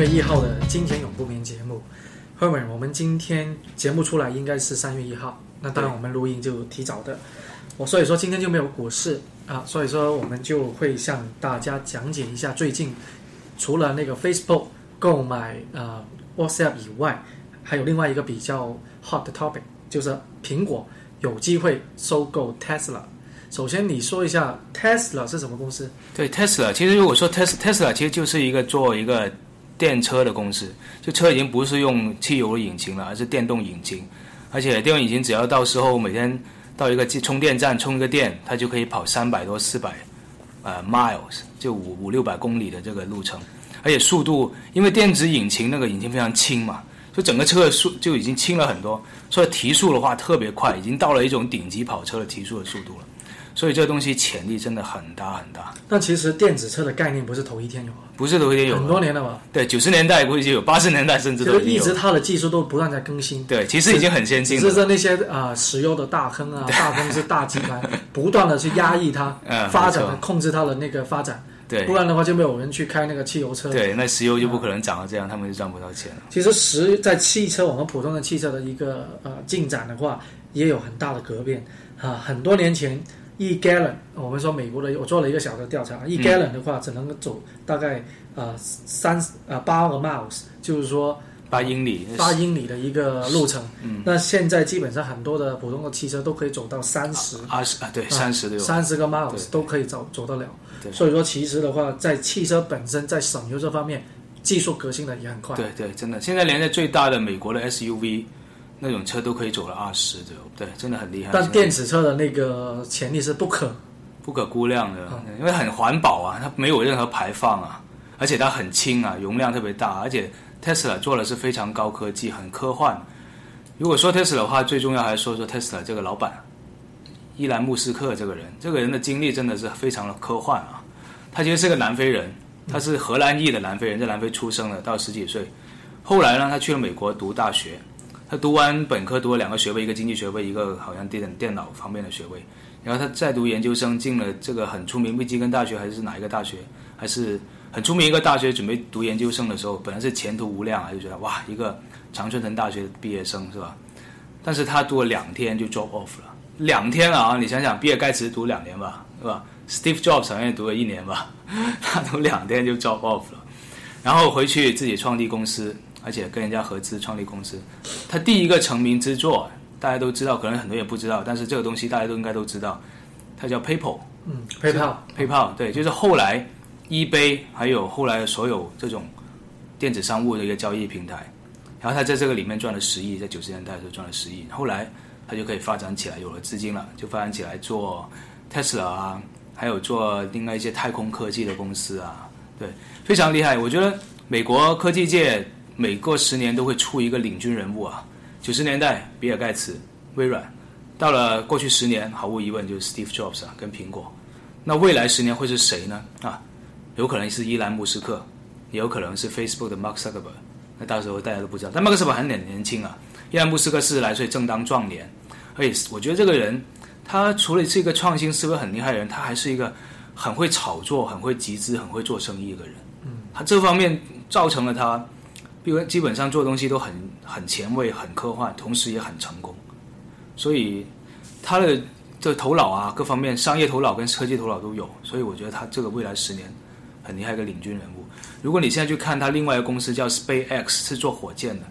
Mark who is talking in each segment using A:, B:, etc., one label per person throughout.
A: 三月一号的金钱永不眠节目，Herman，我们今天节目出来应该是三月一号，那当然我们录音就提早的，我所以说今天就没有股市啊，所以说我们就会向大家讲解一下最近除了那个 Facebook 购买呃 WhatsApp 以外，还有另外一个比较 hot 的 topic，就是苹果有机会收购 Tesla。首先你说一下 Tesla 是什么公司？
B: 对 Tesla，其实如果说 Tes Tesla 其实就是一个做一个电车的公司，就车已经不是用汽油的引擎了，而是电动引擎，而且电动引擎只要到时候每天到一个充电站充一个电，它就可以跑三百多四百呃 miles，就五五六百公里的这个路程，而且速度因为电子引擎那个引擎非常轻嘛，所以整个车的速就已经轻了很多，所以提速的话特别快，已经到了一种顶级跑车的提速的速度了。所以这个东西潜力真的很大很大。
A: 但其实电子车的概念不是头一天有啊，
B: 不是头一天有，
A: 很多年了吧？
B: 对，九十年代估计就有，八十年代甚至都
A: 就一直它的技术都不断在更新。
B: 对，其实已经很先进了。
A: 只是那些啊石油的大亨啊、大公司、大集团 不断的去压抑它发展、控制它的那个发展。
B: 对，
A: 不然的话就没有人去开那个汽油车。
B: 对，那石油就不可能涨到这样，他们就赚不到钱了。
A: 其实石在汽车，我们普通的汽车的一个呃进展的话，也有很大的革变啊。很多年前。一 gallon，我们说美国的，我做了一个小的调查，一 gallon 的话只能走大概呃三呃八个 miles，就是说
B: 八英里，
A: 八英里的一个路程。嗯，那现在基本上很多的普通的汽车都可以走到三十，
B: 二十啊，对，三十
A: 的三十个 miles 都可以走走得了。所以说其实的话，在汽车本身在省油这方面，技术革新的也很快。
B: 对对，真的，现在连在最大的美国的 SUV。那种车都可以走了二十的，对，真的很厉害。
A: 但电子车的那个潜力是不可
B: 不可估量的，因为很环保啊，它没有任何排放啊，而且它很轻啊，容量特别大，而且 Tesla 做的是非常高科技，很科幻。如果说 Tesla 的话，最重要还是说说 Tesla 这个老板伊兰穆斯克这个人，这个人的经历真的是非常的科幻啊。他其实是个南非人，他是荷兰裔的南非人，在南非出生的，到十几岁，后来呢，他去了美国读大学。他读完本科，读了两个学位，一个经济学位，一个好像电电脑方面的学位。然后他再读研究生，进了这个很出名密歇根大学还是哪一个大学，还是很出名一个大学。准备读研究生的时候，本来是前途无量啊，就觉得哇，一个常春藤大学毕业生是吧？但是他读了两天就 drop off 了，两天啊！你想想，比尔盖茨读两年吧，是吧？Steve Jobs 好像也读了一年吧，他读两天就 drop off 了，然后回去自己创立公司。而且跟人家合资创立公司，他第一个成名之作，大家都知道，可能很多人也不知道，但是这个东西大家都应该都知道，它叫 PayPal。
A: 嗯，PayPal，PayPal，
B: 对，就是后来 eBay 还有后来所有这种电子商务的一个交易平台，然后他在这个里面赚了十亿，在九十年代的时候赚了十亿，后来他就可以发展起来，有了资金了，就发展起来做 Tesla 啊，还有做另外一些太空科技的公司啊，对，非常厉害。我觉得美国科技界。每过十年都会出一个领军人物啊！九十年代比尔盖茨、微软，到了过去十年，毫无疑问就是 Steve Jobs 啊，跟苹果。那未来十年会是谁呢？啊，有可能是伊兰·穆斯克，也有可能是 Facebook 的 Mark Zuckerberg。那到时候大家都不知道。但 Mark Zuckerberg 很年年轻啊，伊兰·穆斯克四十来岁，正当壮年。而且我觉得这个人，他除了是一个创新思维很厉害的人，他还是一个很会炒作、很会集资、很会做生意的人。嗯，他这方面造成了他。因为基本上做东西都很很前卫、很科幻，同时也很成功，所以他的这头脑啊，各方面商业头脑跟科技头脑都有，所以我觉得他这个未来十年很厉害一个领军人物。如果你现在去看他另外一个公司叫 SpaceX，是做火箭的，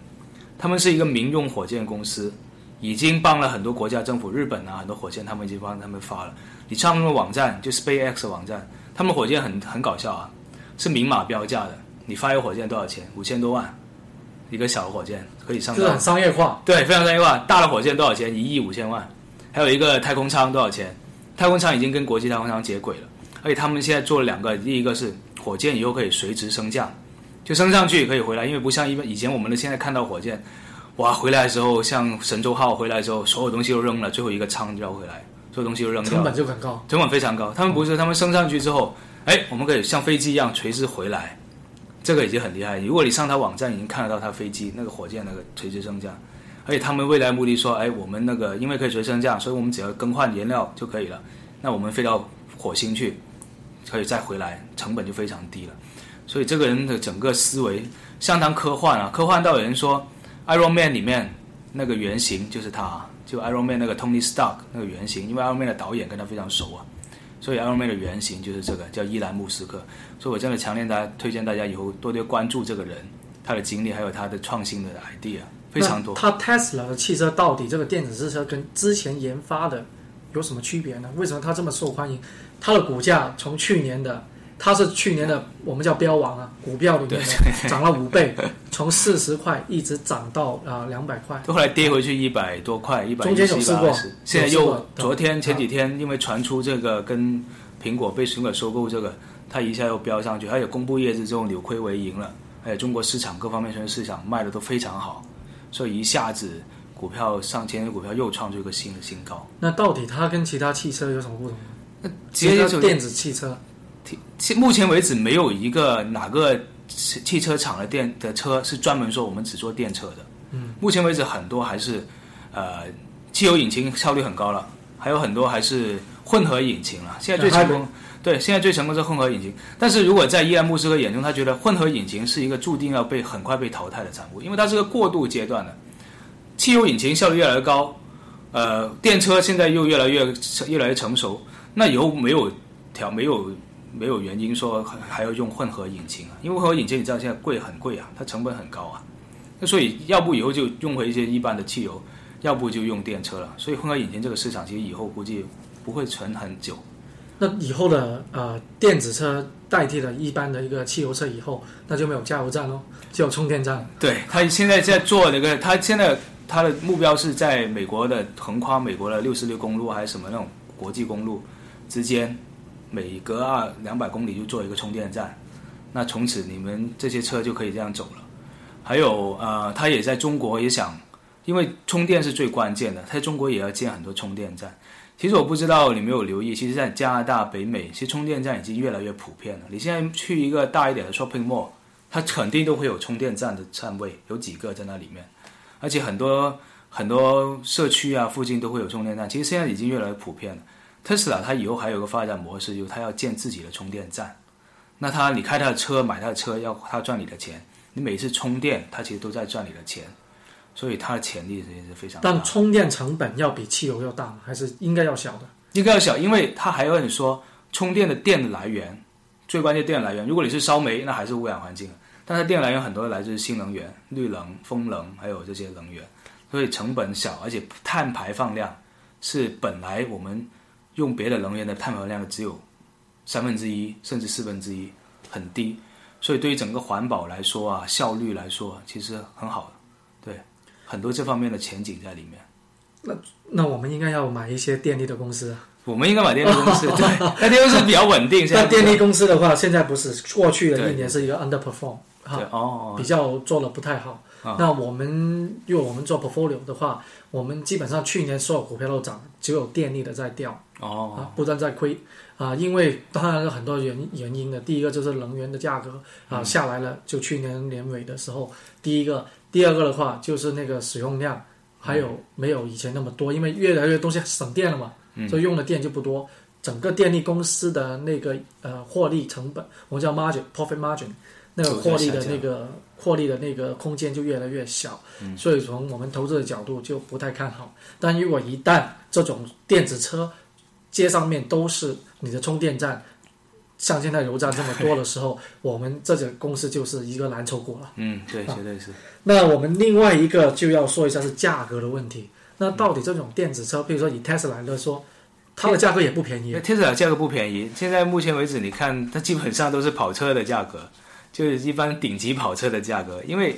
B: 他们是一个民用火箭公司，已经帮了很多国家政府，日本啊很多火箭他们已经帮他们发了。你上他们网站，就 SpaceX 网站，他们火箭很很搞笑啊，是明码标价的，你发一个火箭多少钱？五千多万。一个小的火箭可以上，
A: 这很商业化。
B: 对，非常商业化。大的火箭多少钱？一亿五千万。还有一个太空舱多少钱？太空舱已经跟国际太空舱接轨了，而且他们现在做了两个，第一个是火箭以后可以垂直升降，就升上去可以回来，因为不像一般以前我们的现在看到火箭，哇，回来的时候像神舟号回来的时候，所有东西都扔了，最后一个舱就要回来，所有东西都扔掉，
A: 成本就很高，
B: 成本非常高。他们不是，他们升上去之后，哎，我们可以像飞机一样垂直回来。这个已经很厉害。如果你上他网站，已经看得到他飞机那个火箭那个垂直升降，而且他们未来目的说，哎，我们那个因为可以垂直升降，所以我们只要更换燃料就可以了。那我们飞到火星去，可以再回来，成本就非常低了。所以这个人的整个思维相当科幻啊，科幻到有人说《Iron Man》里面那个原型就是他，啊就《Iron Man》那个 Tony Stark 那个原型，因为《Iron Man》的导演跟他非常熟啊，所以《Iron Man》的原型就是这个叫伊兰穆斯克，所以我真的强烈大家推荐大家以后多多关注这个人，他的经历还有他的创新的 idea 非常多。
A: 他 Tesla 的汽车到底这个电子汽车跟之前研发的有什么区别呢？为什么它这么受欢迎？它的股价从去年的，它是去年的我们叫标王啊，股票里面的涨了五倍，从四十块一直涨到啊两百块，
B: 后来跌回去一百多块，一百
A: 中间有试过，
B: 现在又昨天前几天因为传出这个跟苹果被苹果收购这个，它一下又飙上去，还有公布业绩之后扭亏为盈了，还有中国市场各方面全市场卖的都非常好，所以一下子股票上千的股票又创出一个新的新高。
A: 那到底它跟其他汽车有什么不同？
B: 那其实
A: 电子汽车，
B: 目前为止没有一个哪个汽车厂的电的车是专门说我们只做电车的。
A: 嗯，
B: 目前为止很多还是呃汽油引擎效率很高了，还有很多还是混合引擎了。现在最成功，对，现在最成功是混合引擎。但是如果在伊兰穆斯克眼中，他觉得混合引擎是一个注定要被很快被淘汰的产物，因为它是个过渡阶段的。汽油引擎效率越来越高，呃，电车现在又越来越越来越成熟。那以后没有调没有没有原因说还要用混合引擎啊？因为混合引擎你知道现在贵很贵啊，它成本很高啊。那所以要不以后就用回一些一般的汽油，要不就用电车了。所以混合引擎这个市场其实以后估计不会存很久。
A: 那以后的呃电子车代替了一般的一个汽油车以后，那就没有加油站喽，只有充电站。
B: 对他现在在做那个，他现在他的目标是在美国的横跨美国的六十六公路还是什么那种国际公路。之间每隔二两百公里就做一个充电站，那从此你们这些车就可以这样走了。还有呃，他也在中国也想，因为充电是最关键的，他在中国也要建很多充电站。其实我不知道你没有留意，其实，在加拿大、北美，其实充电站已经越来越普遍了。你现在去一个大一点的 shopping mall，它肯定都会有充电站的站位，有几个在那里面，而且很多很多社区啊附近都会有充电站。其实现在已经越来越普遍了。特斯拉它以后还有个发展模式，就是它要建自己的充电站。那它你开它的车买它的车要它赚你的钱，你每次充电它其实都在赚你的钱，所以它的潜力实是非常大。
A: 但充电成本要比汽油要大，还是应该要小的？
B: 应该要小，因为它还有你说充电的电的来源，最关键电来源。如果你是烧煤，那还是污染环境。但是电来源很多来自新能源、绿能、风能，还有这些能源，所以成本小，而且碳排放量是本来我们。用别的能源的碳排放量只有三分之一甚至四分之一，很低，所以对于整个环保来说啊，效率来说其实很好的，对，很多这方面的前景在里面。
A: 那那我们应该要买一些电力的公司啊。
B: 我们应该买电力公司，对，那电力公司比较稳定。
A: 那电力公司的话，现在不是过去的一年是一个 underperform，
B: 哈，哦，
A: 比较做的不太好。那我们因为我们做 portfolio 的话，我们基本上去年所有股票都涨，只有电力的在掉。
B: 哦，
A: 啊，不断在亏，啊，因为当然有很多原原因的。第一个就是能源的价格啊下来了，就去年年尾的时候，第一个，第二个的话就是那个使用量还有没有以前那么多，因为越来越东西省电了嘛，所以用的电就不多，整个电力公司的那个呃获利成本，我们叫 margin profit margin，那个获利的那个获利的那个空间就越来越小，所以从我们投资的角度就不太看好。但如果一旦这种电子车，街上面都是你的充电站，像现在油站这么多的时候，我们这家公司就是一个蓝筹股了。
B: 嗯，对，绝对是。
A: 那我们另外一个就要说一下是价格的问题。那到底这种电子车，比如说以 Tesla 来说，它的价格也不便宜。
B: Tesla 价格不便宜，现在目前为止，你看它基本上都是跑车的价格，就是一般顶级跑车的价格。因为，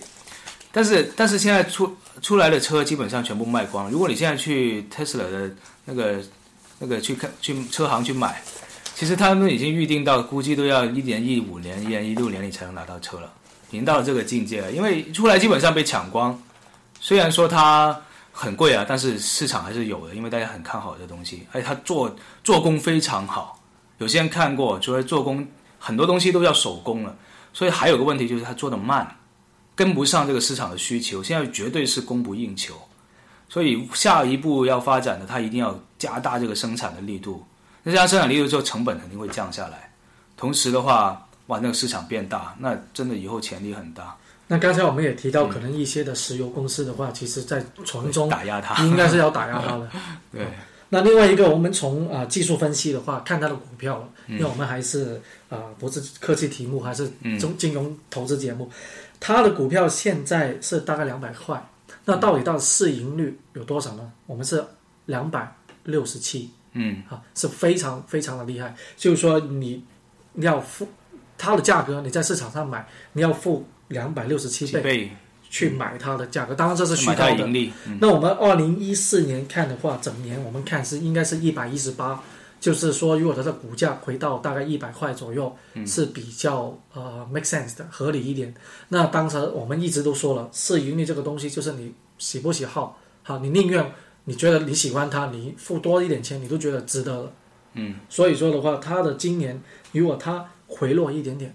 B: 但是但是现在出出来的车基本上全部卖光。如果你现在去 Tesla 的那个。那个去看去车行去买，其实他们已经预定到，估计都要一年一五年、一年一六年你才能拿到车了，已经到了这个境界了。因为出来基本上被抢光，虽然说它很贵啊，但是市场还是有的，因为大家很看好这东西，而且它做做工非常好。有些人看过，除了做工，很多东西都要手工了，所以还有个问题就是它做的慢，跟不上这个市场的需求。现在绝对是供不应求。所以下一步要发展的，它一定要加大这个生产的力度。那这样生产力度之后，成本肯定会降下来。同时的话，哇，那个市场变大，那真的以后潜力很大。
A: 那刚才我们也提到，可能一些的石油公司的话，其实在从中
B: 打压它，
A: 应该是要打压它的。
B: 对。
A: 那另外一个，我们从啊技术分析的话，看它的股票了，因为我们还是啊不是科技题目，还是中金融投资节目，它的股票现在是大概两百块。那到底到市盈率有多少呢？我们是两百六十七，
B: 嗯，
A: 啊，是非常非常的厉害。就是说你要付它的价格，你在市场上买，你要付两百六十七倍。去买它的价格，当然这是虚高的。那我们二零一四年看的话，整年我们看是应该是一百一十八，就是说如果它的股价回到大概一百块左右，是比较呃 make sense 的，合理一点。那当时我们一直都说了，市盈率这个东西就是你喜不喜好，好，你宁愿你觉得你喜欢它，你付多一点钱，你都觉得值得了。
B: 嗯，
A: 所以说的话，它的今年如果它回落一点点，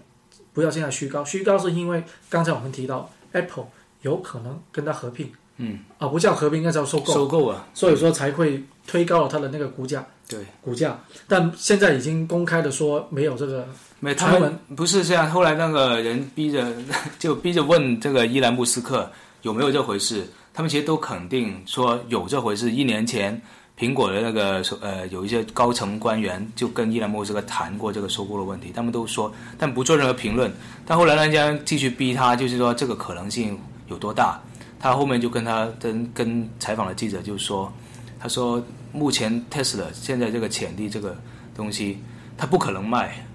A: 不要现在虚高，虚高是因为刚才我们提到 Apple。有可能跟它合并，
B: 嗯，
A: 啊，不叫合并，应该叫收购，
B: 收购啊，
A: 所以说才会推高了它的那个股价，
B: 对，
A: 股价，但现在已经公开的说没有这个，
B: 没，他们不是这样，后来那个人逼着，就逼着问这个伊兰穆斯克有没有这回事，他们其实都肯定说有这回事，一年前。苹果的那个呃，有一些高层官员就跟伊兰布斯克谈过这个收购的问题，他们都说，但不做任何评论。但后来人家继续逼他，就是说这个可能性有多大？他后面就跟他跟跟采访的记者就说，他说目前 Tesla 现在这个潜力这个东西，它不可能卖，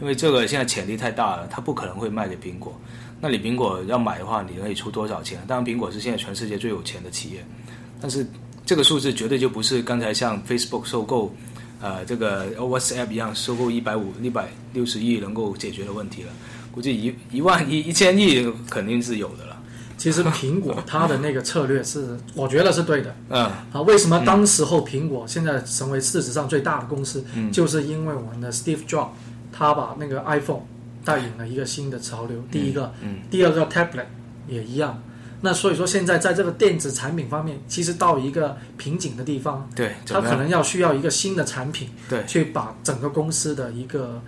B: 因为这个现在潜力太大了，它不可能会卖给苹果。那你苹果要买的话，你可以出多少钱？当然，苹果是现在全世界最有钱的企业，但是。这个数字绝对就不是刚才像 Facebook 收购，呃，这个 WhatsApp 一样收购一百五、一百六十亿能够解决的问题了。估计一一万亿、一千亿肯定是有的。
A: 其实苹果它的那个策略是，我觉得是对的。
B: 嗯。
A: 啊，为什么当时候苹果现在成为事实上最大的公司，就是因为我们的 Steve Jobs 他把那个 iPhone 带引了一个新的潮流。第一个，
B: 嗯，
A: 第二个 Tablet 也一样。那所以说，现在在这个电子产品方面，其实到一个瓶颈的地方，
B: 对，
A: 它可能要需要一个新的产品，
B: 对，
A: 去把整个公司的一个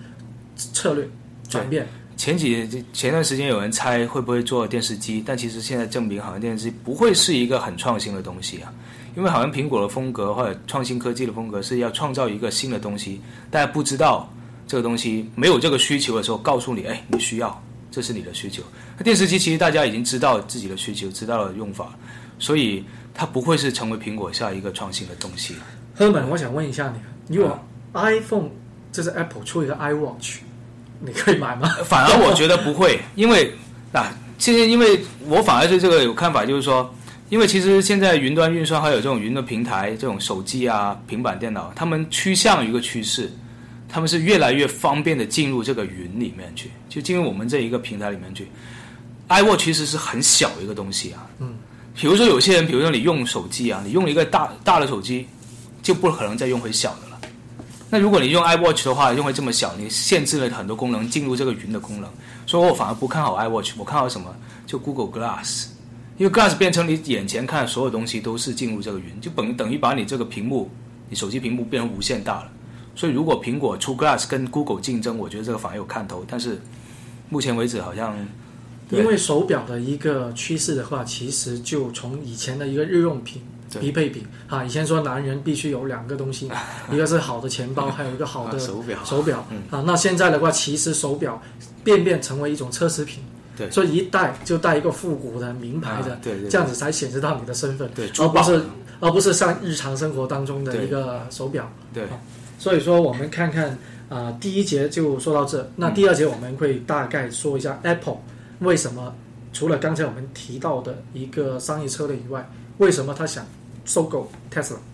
A: 策略转变。
B: 前几前段时间有人猜会不会做电视机，但其实现在证明，好像电视机不会是一个很创新的东西啊，因为好像苹果的风格或者创新科技的风格是要创造一个新的东西，大家不知道这个东西没有这个需求的时候，告诉你，哎，你需要。这是你的需求。那电视机其实大家已经知道自己的需求，知道了用法，所以它不会是成为苹果下一个创新的东西。
A: 赫本，我想问一下你，如果 iPhone 这是 Apple 出一个 iWatch，你可以买吗？
B: 反而我觉得不会，因为啊，现在因为我反而对这个有看法，就是说，因为其实现在云端运算还有这种云的平台，这种手机啊、平板电脑，他们趋向于一个趋势。他们是越来越方便的进入这个云里面去，就进入我们这一个平台里面去。iWatch 其实是很小一个东西啊，
A: 嗯，
B: 比如说有些人，比如说你用手机啊，你用一个大大的手机，就不可能再用回小的了。那如果你用 iWatch 的话，用为这么小，你限制了很多功能进入这个云的功能。所以我反而不看好 iWatch，我看好什么？就 Google Glass，因为 Glass 变成你眼前看的所有东西都是进入这个云，就等等于把你这个屏幕，你手机屏幕变成无限大了。所以，如果苹果出 Glass 跟 Google 竞争，我觉得这个反而有看头。但是，目前为止好像，
A: 因为手表的一个趋势的话，其实就从以前的一个日用品、必备品啊，以前说男人必须有两个东西，一个是好的钱包，还有一个好的
B: 手表。
A: 手表啊，那现在的话，其实手表变变成为一种奢侈品。
B: 对，
A: 所以一戴就戴一个复古的名牌的，
B: 对对，
A: 这样子才显示到你的身份，
B: 对，
A: 而不是而不是像日常生活当中的一个手表，
B: 对。
A: 所以说，我们看看啊，第一节就说到这。那第二节我们会大概说一下 Apple 为什么除了刚才我们提到的一个商业策略以外，为什么他想收购 Tesla。